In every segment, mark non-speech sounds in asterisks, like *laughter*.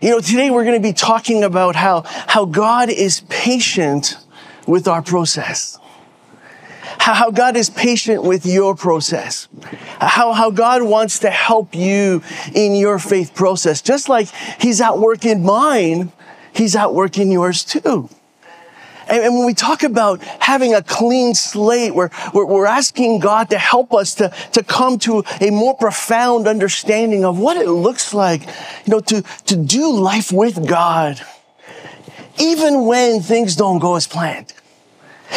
You know, today we're going to be talking about how, how God is patient with our process. How, how God is patient with your process. How, how God wants to help you in your faith process. Just like He's at work in mine, He's at work in yours too. And, and when we talk about having a clean slate, we're, we're, we're asking God to help us to, to come to a more profound understanding of what it looks like, you know, to, to do life with God, even when things don't go as planned.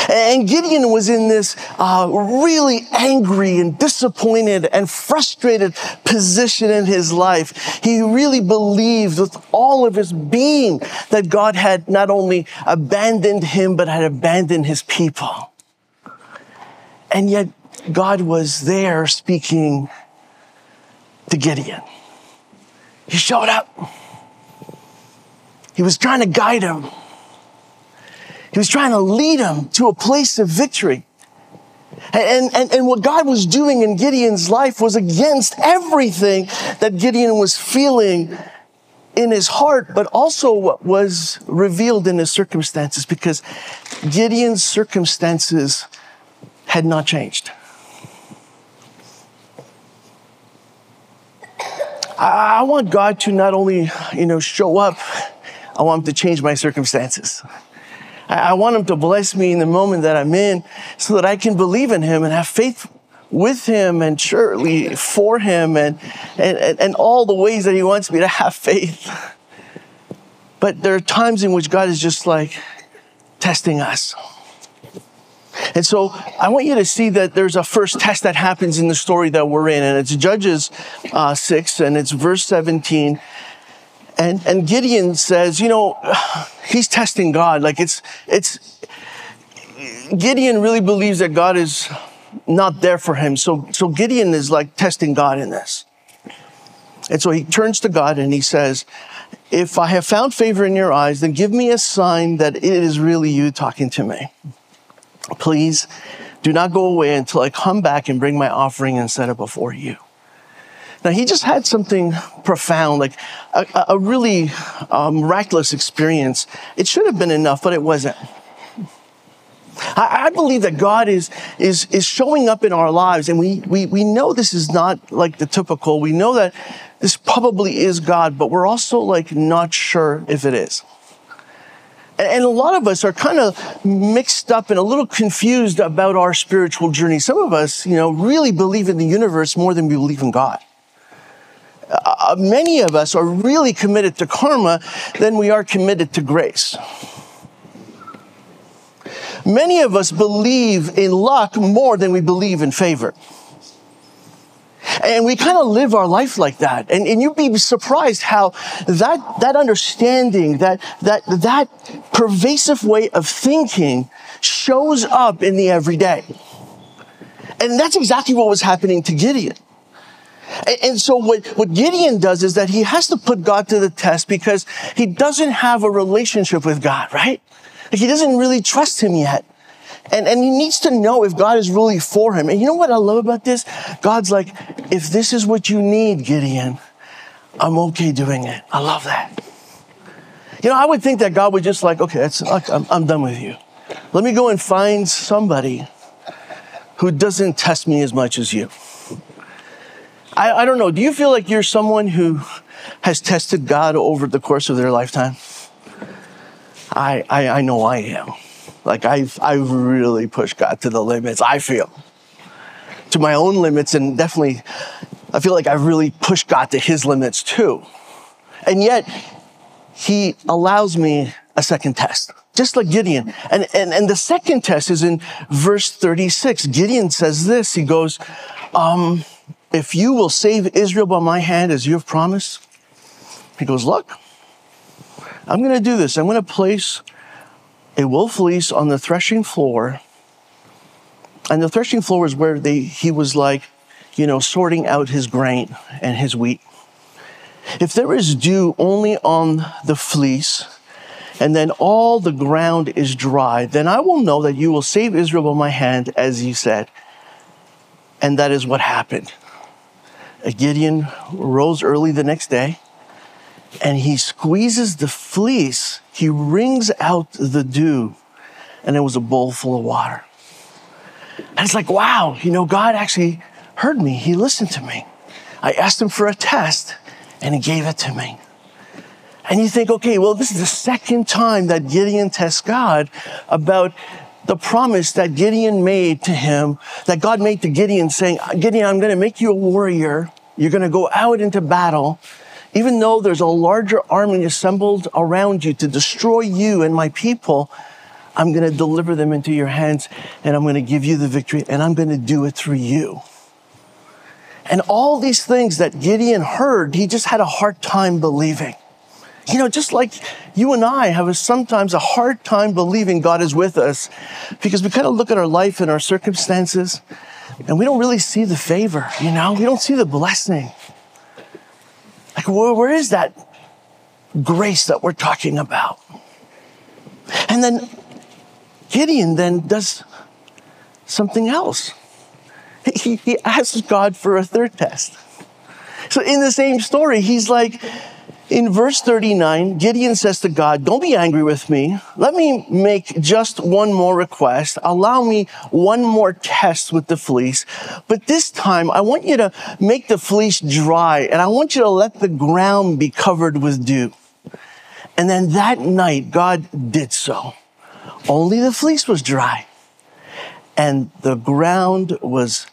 And Gideon was in this uh, really angry and disappointed and frustrated position in his life. He really believed with all of his being that God had not only abandoned him, but had abandoned his people. And yet God was there speaking to Gideon. He showed up. He was trying to guide him. He was trying to lead him to a place of victory. And, and, and what God was doing in Gideon's life was against everything that Gideon was feeling in his heart, but also what was revealed in his circumstances because Gideon's circumstances had not changed. I, want God to not only, you know, show up, I want him to change my circumstances. I want him to bless me in the moment that I'm in so that I can believe in him and have faith with him and surely for him and, and, and all the ways that he wants me to have faith. But there are times in which God is just like testing us. And so I want you to see that there's a first test that happens in the story that we're in, and it's Judges uh, 6, and it's verse 17. And, and Gideon says, you know, *sighs* he's testing God. Like it's, it's, Gideon really believes that God is not there for him. So, so Gideon is like testing God in this. And so he turns to God and he says, if I have found favor in your eyes, then give me a sign that it is really you talking to me. Please do not go away until I come back and bring my offering and set it before you. Now, he just had something profound, like a, a really uh, miraculous experience. It should have been enough, but it wasn't. I, I, believe that God is, is, is showing up in our lives, and we, we, we know this is not like the typical. We know that this probably is God, but we're also like not sure if it is. And a lot of us are kind of mixed up and a little confused about our spiritual journey. Some of us, you know, really believe in the universe more than we believe in God uh, many of us are really committed to karma than we are committed to grace. Many of us believe in luck more than we believe in favor. And we kind of live our life like that. And, and you'd be surprised how that, that understanding, that, that, that pervasive way of thinking shows up in the everyday. And that's exactly what was happening to Gideon. And, so what, what Gideon does is that he has to put God to the test because he doesn't have a relationship with God, right? Like he doesn't really trust him yet. And, and he needs to know if God is really for him. And you know what I love about this? God's like, if this is what you need, Gideon, I'm okay doing it. I love that. You know, I would think that God would just like, okay, that's, I'm, I'm done with you. Let me go and find somebody who doesn't test me as much as you. I, I don't know. Do you feel like you're someone who has tested God over the course of their lifetime? I, I, I know I am. Like I've, I've really pushed God to the limits, I feel. To my own limits, and definitely, I feel like I've really pushed God to his limits too. And yet, he allows me a second test just like Gideon. And, and, and the second test is in verse 36. Gideon says this. He goes, um, if you will save Israel by my hand as you have promised, he goes, look, I'm going to do this. I'm going to place a wool fleece on the threshing floor. And the threshing floor is where they, he was like, you know, sorting out his grain and his wheat. If there is dew only on the fleece, and then all the ground is dry, then I will know that you will save Israel by my hand, as you said. And that is what happened. Gideon rose early the next day and he squeezes the fleece. He wrings out the dew, and it was a bowl full of water. And it's like, wow, you know, God actually heard me. He listened to me. I asked him for a test, and he gave it to me. And you think, okay, well, this is the second time that Gideon tests God about the promise that Gideon made to him, that God made to Gideon, saying, Gideon, I'm going to make you a warrior. You're going to go out into battle. Even though there's a larger army assembled around you to destroy you and my people, I'm going to deliver them into your hands and I'm going to give you the victory and I'm going to do it through you. And all these things that Gideon heard, he just had a hard time believing. You know, just like you and I have a, sometimes a hard time believing God is with us because we kind of look at our life and our circumstances and we don't really see the favor, you know, we don't see the blessing. Like, where, where is that grace that we're talking about? And then Gideon then does something else. He, he asks God for a third test. So in the same story, he's like, in verse 39, Gideon says to God, Don't be angry with me. Let me make just one more request. Allow me one more test with the fleece. But this time, I want you to make the fleece dry and I want you to let the ground be covered with dew. And then that night, God did so. Only the fleece was dry and the ground was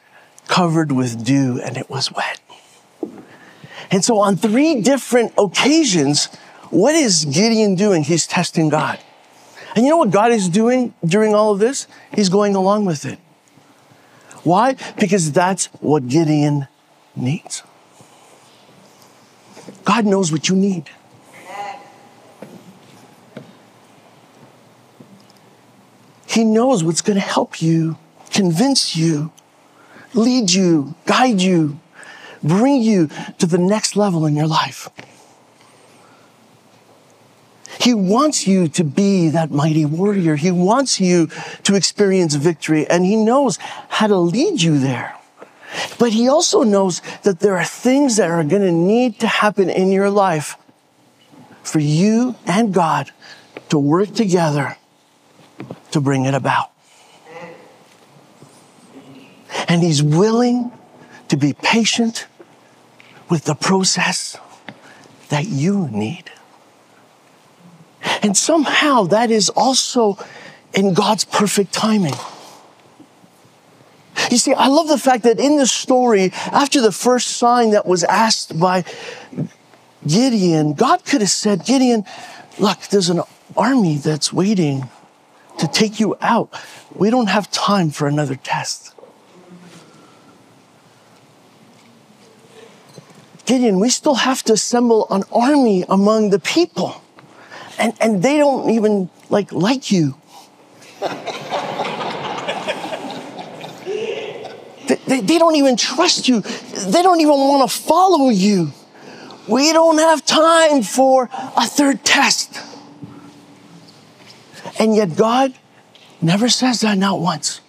covered with dew and it was wet. And so on three different occasions, what is Gideon doing? He's testing God. And you know what God is doing during all of this? He's going along with it. Why? Because that's what Gideon needs. God knows what you need. He knows what's going to help you, convince you, lead you, guide you, bring you to the next level in your life. He wants you to be that mighty warrior. He wants you to experience victory and he knows how to lead you there. But he also knows that there are things that are going to need to happen in your life for you and God to work together to bring it about. And he's willing to be patient with the process that you need. And somehow that is also in God's perfect timing. You see, I love the fact that in the story, after the first sign that was asked by Gideon, God could have said, Gideon, look, there's an army that's waiting to take you out. We don't have time for another test. Gideon, we still have to assemble an army among the people. And, and they don't even like, like you. they, they, they don't even trust you. They don't even want to follow you. We don't have time for a third test. And yet God never says that, not once.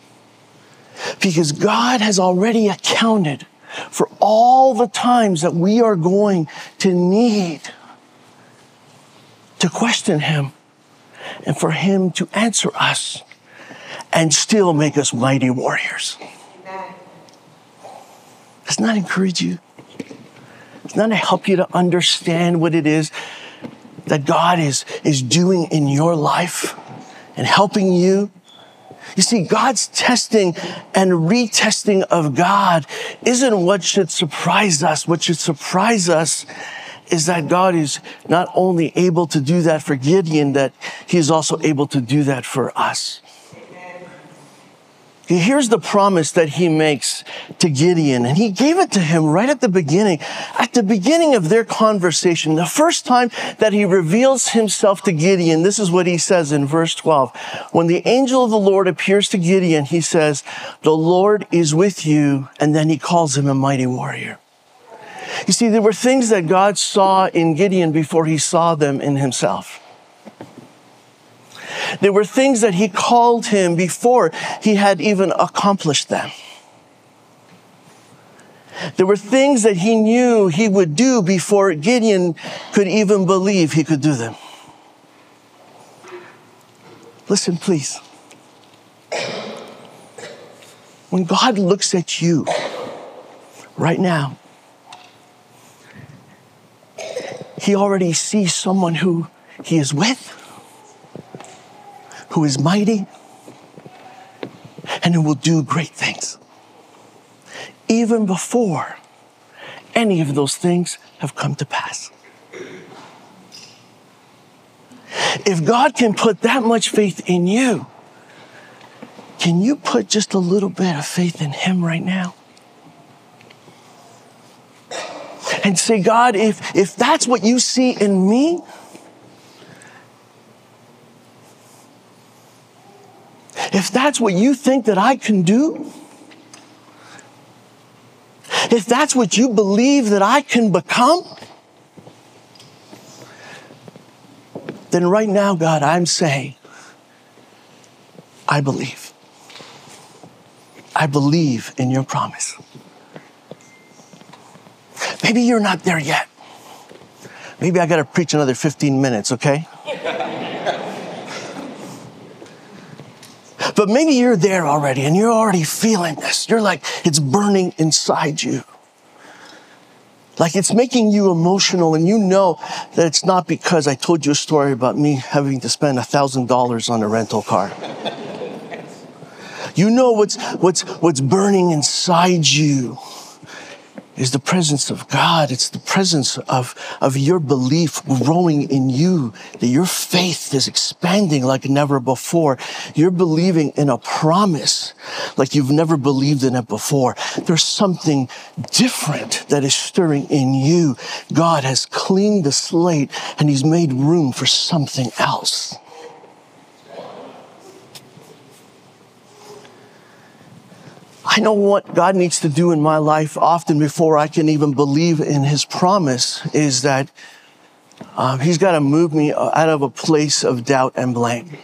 Because God has already accounted for all the times that we are going to need to question Him and for Him to answer us and still make us mighty warriors. Doesn't that encourage you? Doesn't that help you to understand what it is that God is, is doing in your life and helping you you see, God's testing and retesting of God isn't what should surprise us. What should surprise us is that God is not only able to do that for Gideon, that he is also able to do that for us. Here's the promise that he makes to Gideon, and he gave it to him right at the beginning. At the beginning of their conversation, the first time that he reveals himself to Gideon, this is what he says in verse 12. When the angel of the Lord appears to Gideon, he says, The Lord is with you, and then he calls him a mighty warrior. You see, there were things that God saw in Gideon before he saw them in himself. There were things that he called him before he had even accomplished them. There were things that he knew he would do before Gideon could even believe he could do them. Listen, please. When God looks at you right now, he already sees someone who he is with who is mighty and who will do great things. Even before any of those things have come to pass. If God can put that much faith in you, can you put just a little bit of faith in Him right now? And say, God, if, if that's what you see in me, if that's what you think that I can do, if that's what you believe that I can become, then right now, God, I'm saying, I believe. I believe in your promise. Maybe you're not there yet. Maybe I got to preach another 15 minutes, okay? But maybe you're there already and you're already feeling this. You're like, it's burning inside you. Like it's making you emotional and you know that it's not because I told you a story about me having to spend a thousand dollars on a rental car. you know what's, what's, what's burning inside you is the presence of God. It's the presence of, of your belief growing in you, that your faith is expanding like never before. You're believing in a promise like you've never believed in it before. There's something different that is stirring in you. God has cleaned the slate and he's made room for something else. I know what God needs to do in my life often before I can even believe in His promise is that uh, He's got to move me out of a place of doubt and blame.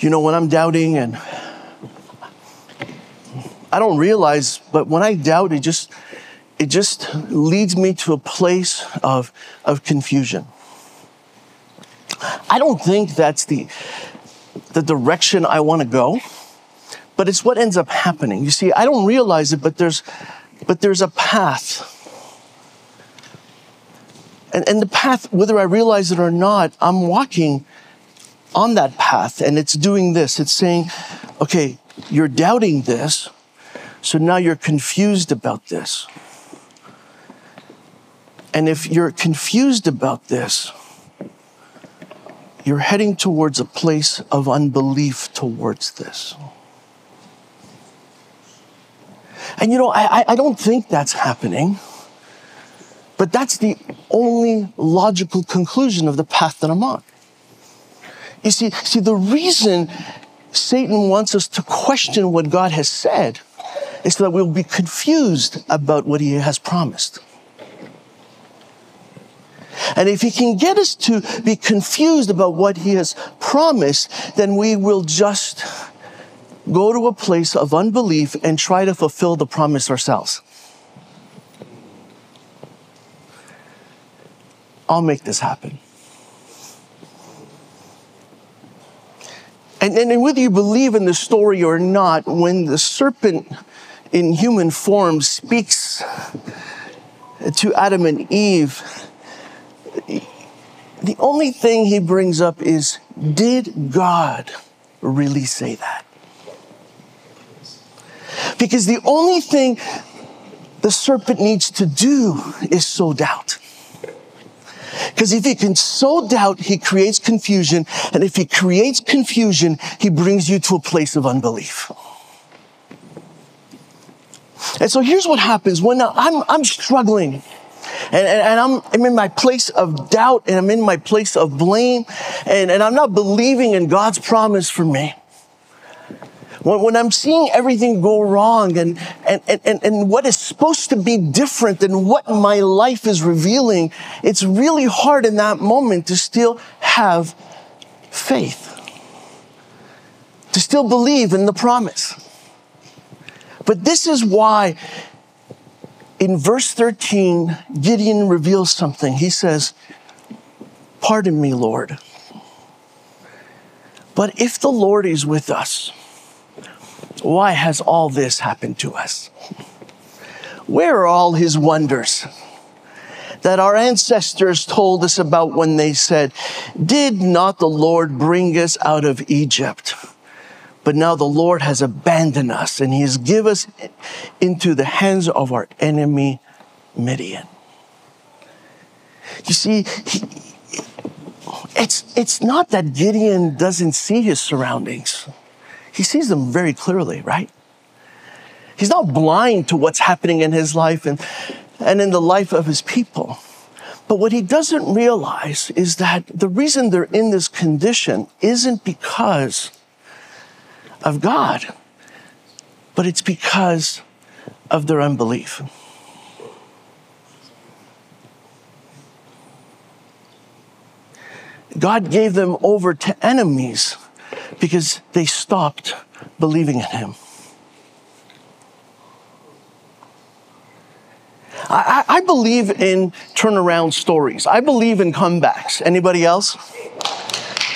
You know, when I'm doubting and I don't realize, but when I doubt, it just it just leads me to a place of of confusion. I don't think that's the the direction I want to go but it's what ends up happening. You see, I don't realize it, but there's, but there's a path. And, and the path, whether I realize it or not, I'm walking on that path and it's doing this. It's saying, okay, you're doubting this, so now you're confused about this. And if you're confused about this, you're heading towards a place of unbelief towards this. And you know, I, I don't think that's happening, but that's the only logical conclusion of the path that I'm on. You see, see, the reason Satan wants us to question what God has said is so that we'll be confused about what he has promised. And if he can get us to be confused about what he has promised, then we will just go to a place of unbelief and try to fulfill the promise ourselves. I'll make this happen. And, and whether you believe in the story or not, when the serpent in human form speaks to Adam and Eve, the only thing he brings up is Did God really say that? Because the only thing the serpent needs to do is sow doubt. Because if he can sow doubt, he creates confusion. And if he creates confusion, he brings you to a place of unbelief. And so here's what happens when I'm, I'm struggling and, and, and, I'm, I'm in my place of doubt and I'm in my place of blame and, and I'm not believing in God's promise for me. When, when I'm seeing everything go wrong and, and, and, and what is supposed to be different than what my life is revealing, it's really hard in that moment to still have faith, to still believe in the promise. But this is why in verse 13, Gideon reveals something. He says, Pardon me, Lord. But if the Lord is with us, why has all this happened to us? Where are all his wonders that our ancestors told us about when they said, Did not the Lord bring us out of Egypt? But now the Lord has abandoned us and he has given us into the hands of our enemy, Midian. You see, he, it's, it's not that Gideon doesn't see his surroundings. He sees them very clearly, right? He's not blind to what's happening in his life and, and in the life of his people. But what he doesn't realize is that the reason they're in this condition isn't because of God, but it's because of their unbelief. God gave them over to enemies because they stopped believing in Him. I, I, believe in turnaround stories. I believe in comebacks. Anybody else?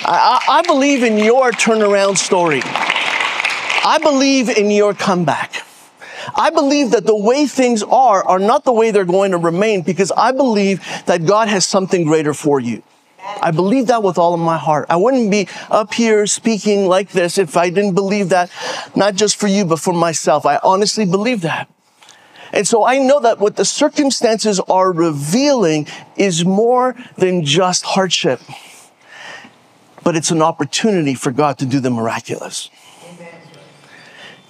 I, I believe in your turnaround story. I believe in your comeback. I believe that the way things are are not the way they're going to remain because I believe that God has something greater for you. I believe that with all of my heart. I wouldn't be up here speaking like this if I didn't believe that, not just for you, but for myself. I honestly believe that. And so I know that what the circumstances are revealing is more than just hardship, but it's an opportunity for God to do the miraculous.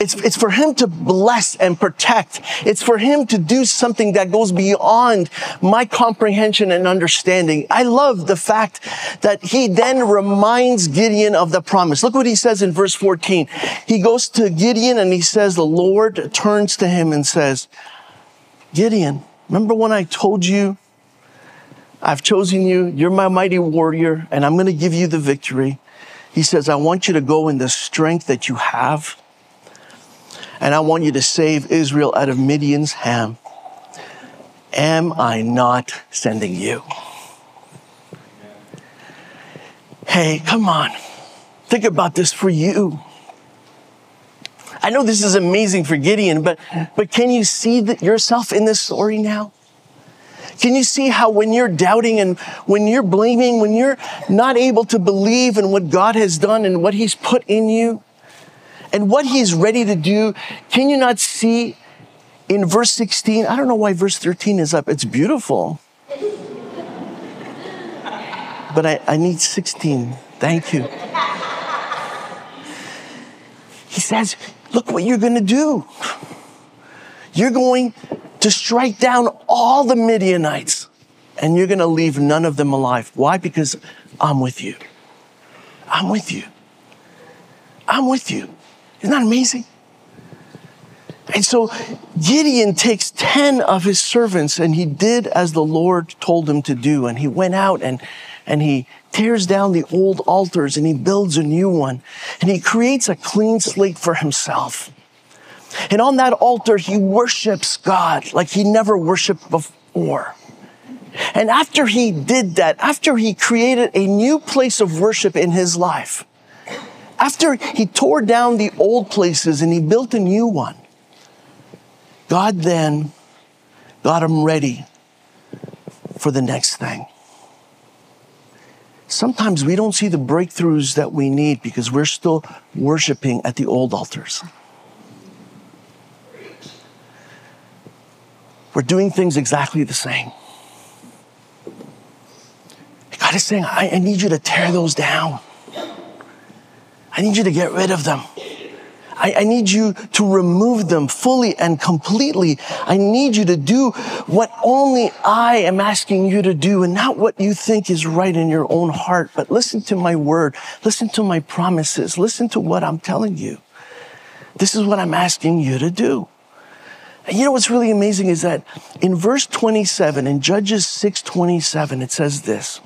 It's, it's for him to bless and protect. It's for him to do something that goes beyond my comprehension and understanding. I love the fact that he then reminds Gideon of the promise. Look what he says in verse 14. He goes to Gideon and he says, the Lord turns to him and says, Gideon, remember when I told you I've chosen you, you're my mighty warrior, and I'm going to give you the victory. He says, I want you to go in the strength that you have and I want you to save Israel out of Midian's hand. Am I not sending you? Hey, come on. Think about this for you. I know this is amazing for Gideon, but, but can you see that yourself in this story now? Can you see how when you're doubting and when you're blaming, when you're not able to believe in what God has done and what He's put in you, and what he's ready to do. Can you not see in verse 16? I don't know why verse 13 is up. It's beautiful. But I, I need 16. Thank you. He says, Look what you're going to do. You're going to strike down all the Midianites and you're going to leave none of them alive. Why? Because I'm with you. I'm with you. I'm with you. Isn't that amazing? And so Gideon takes 10 of his servants and he did as the Lord told him to do. And he went out and, and he tears down the old altars and he builds a new one. And he creates a clean slate for himself. And on that altar, he worships God like he never worshiped before. And after he did that, after he created a new place of worship in his life, after he tore down the old places and he built a new one, God then got him ready for the next thing. Sometimes we don't see the breakthroughs that we need because we're still worshiping at the old altars. we're doing things exactly the same. God is saying, I, I need you to tear those down. I need you to get rid of them. I, I, need you to remove them fully and completely. I need you to do what only I am asking you to do and not what you think is right in your own heart. But listen to my word. Listen to my promises. Listen to what I'm telling you. This is what I'm asking you to do. And you know what's really amazing is that in verse 27, in Judges 6 27, it says this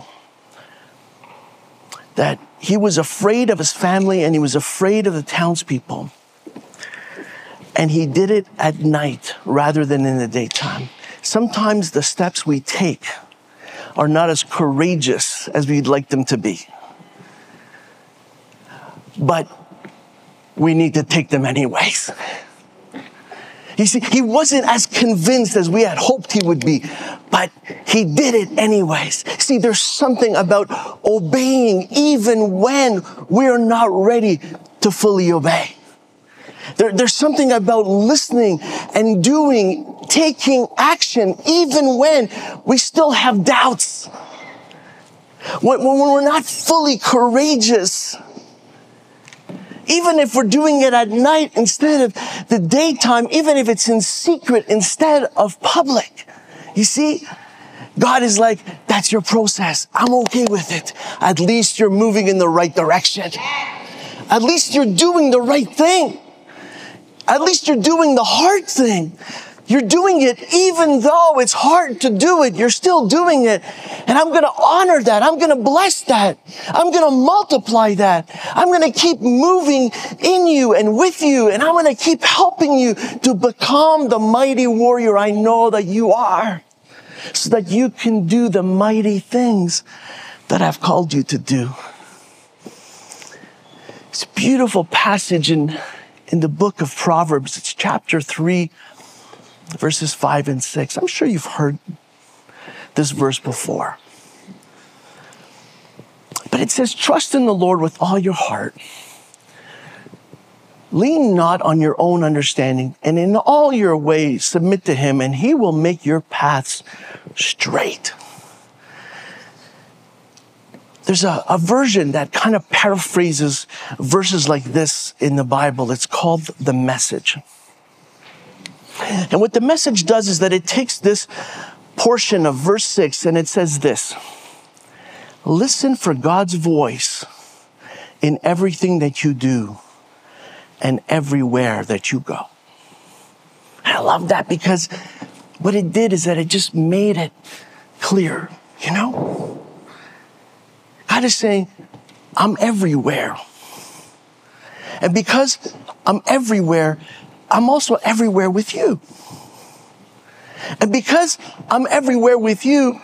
that he was afraid of his family and he was afraid of the townspeople. And he did it at night rather than in the daytime. Sometimes the steps we take are not as courageous as we'd like them to be. But we need to take them anyways. *laughs* You see, he wasn't as convinced as we had hoped he would be, but he did it anyways. See, there's something about obeying even when we're not ready to fully obey. There, there's something about listening and doing, taking action, even when we still have doubts. When, when we're not fully courageous even if we're doing it at night instead of the daytime, even if it's in secret instead of public. You see, God is like, that's your process. I'm okay with it. At least you're moving in the right direction. At least you're doing the right thing. At least you're doing the hard thing. You're doing it even though it's hard to do it. You're still doing it. And I'm going to honor that. I'm going to bless that. I'm going to multiply that. I'm going to keep moving in you and with you. And I'm going to keep helping you to become the mighty warrior I know that you are so that you can do the mighty things that I've called you to do. It's a beautiful passage in, in the book of Proverbs. It's chapter three verses 5 and 6. I'm sure you've heard this verse before. But it says, Trust in the Lord with all your heart. Lean not on your own understanding, and in all your ways submit to him, and he will make your paths straight. There's a, a version that kind of paraphrases verses like this in the Bible. It's called the message. And what the message does is that it takes this portion of verse 6 and it says this Listen for God's voice in everything that you do and everywhere that you go. I love that because what it did is that it just made it clear, you know? God is saying, I'm everywhere. And because I'm everywhere, I'm also everywhere with you. And because I'm everywhere with you,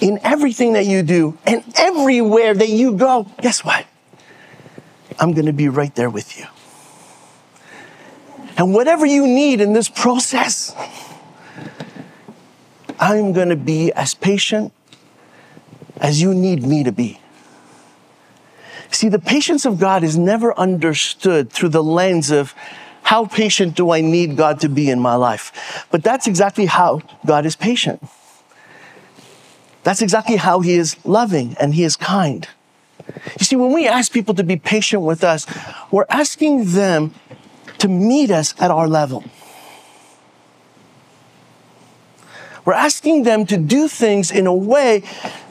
in everything that you do and everywhere that you go, guess what? I'm going to be right there with you. And whatever you need in this process, I'm going to be as patient as you need me to be. See, the patience of God is never understood through the lens of how patient do I need God to be in my life? But that's exactly how God is patient. That's exactly how He is loving and He is kind. You see, when we ask people to be patient with us, we're asking them to meet us at our level. We're asking them to do things in a way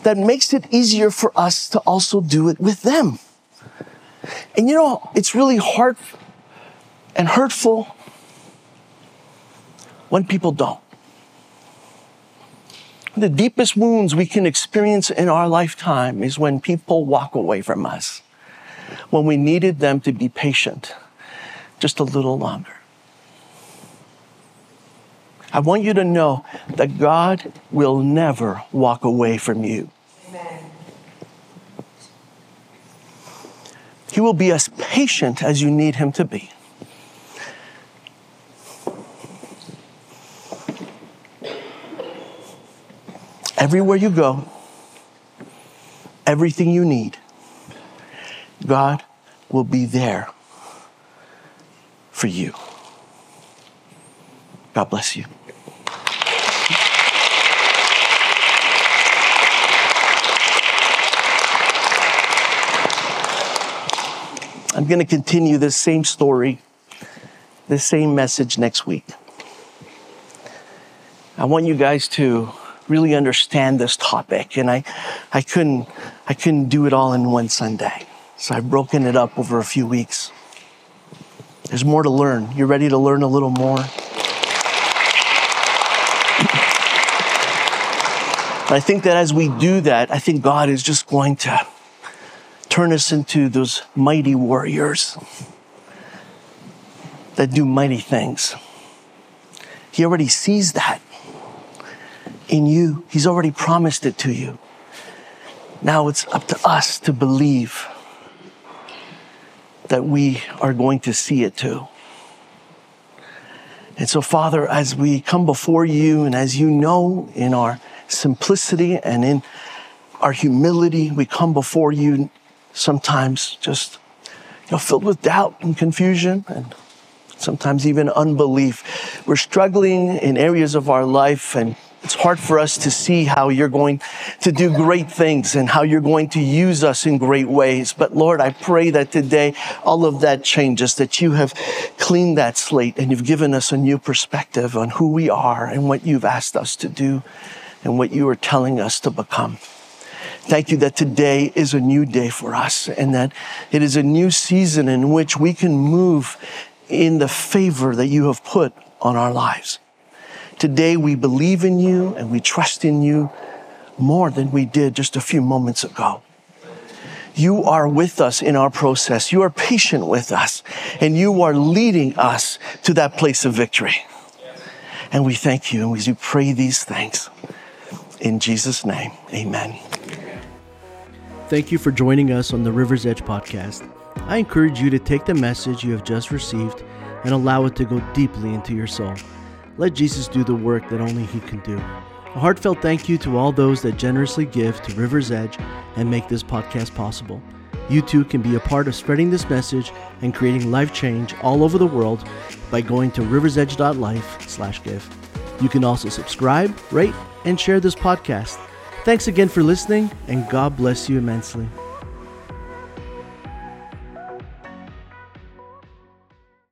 that makes it easier for us to also do it with them. And you know, it's really hard and hurtful when people don't. The deepest wounds we can experience in our lifetime is when people walk away from us, when we needed them to be patient just a little longer. I want you to know that God will never walk away from you. He will be as patient as you need him to be. Everywhere you go, everything you need, God will be there for you. God bless you. I'm going to continue this same story, this same message next week. I want you guys to really understand this topic, and I, I couldn't, I couldn't do it all in one Sunday, so I've broken it up over a few weeks. There's more to learn. You're ready to learn a little more? I think that as we do that, I think God is just going to turn us into those mighty warriors that do mighty things. He already sees that in you, He's already promised it to you. Now it's up to us to believe that we are going to see it too. And so, Father, as we come before you, and as you know, in our simplicity and in our humility, we come before you sometimes just you know, filled with doubt and confusion and sometimes even unbelief. We're struggling in areas of our life and it's hard for us to see how you're going to do great things and how you're going to use us in great ways. But Lord, I pray that today all of that changes, that you have cleaned that slate and you've given us a new perspective on who we are and what you've asked us to do and what you are telling us to become. Thank you that today is a new day for us and that it is a new season in which we can move in the favor that you have put on our lives. Today we believe in you and we trust in you more than we did just a few moments ago. You are with us in our process. You are patient with us and you are leading us to that place of victory. And we thank you and we do pray these things in Jesus' name. Amen. Thank you for joining us on the River's Edge podcast. I encourage you to take the message you have just received and allow it to go deeply into your soul. Let Jesus do the work that only He can do. A heartfelt thank you to all those that generously give to River's Edge and make this podcast possible. You too can be a part of spreading this message and creating life change all over the world by going to riversedge.life/give. You can also subscribe, rate, and share this podcast. Thanks again for listening, and God bless you immensely.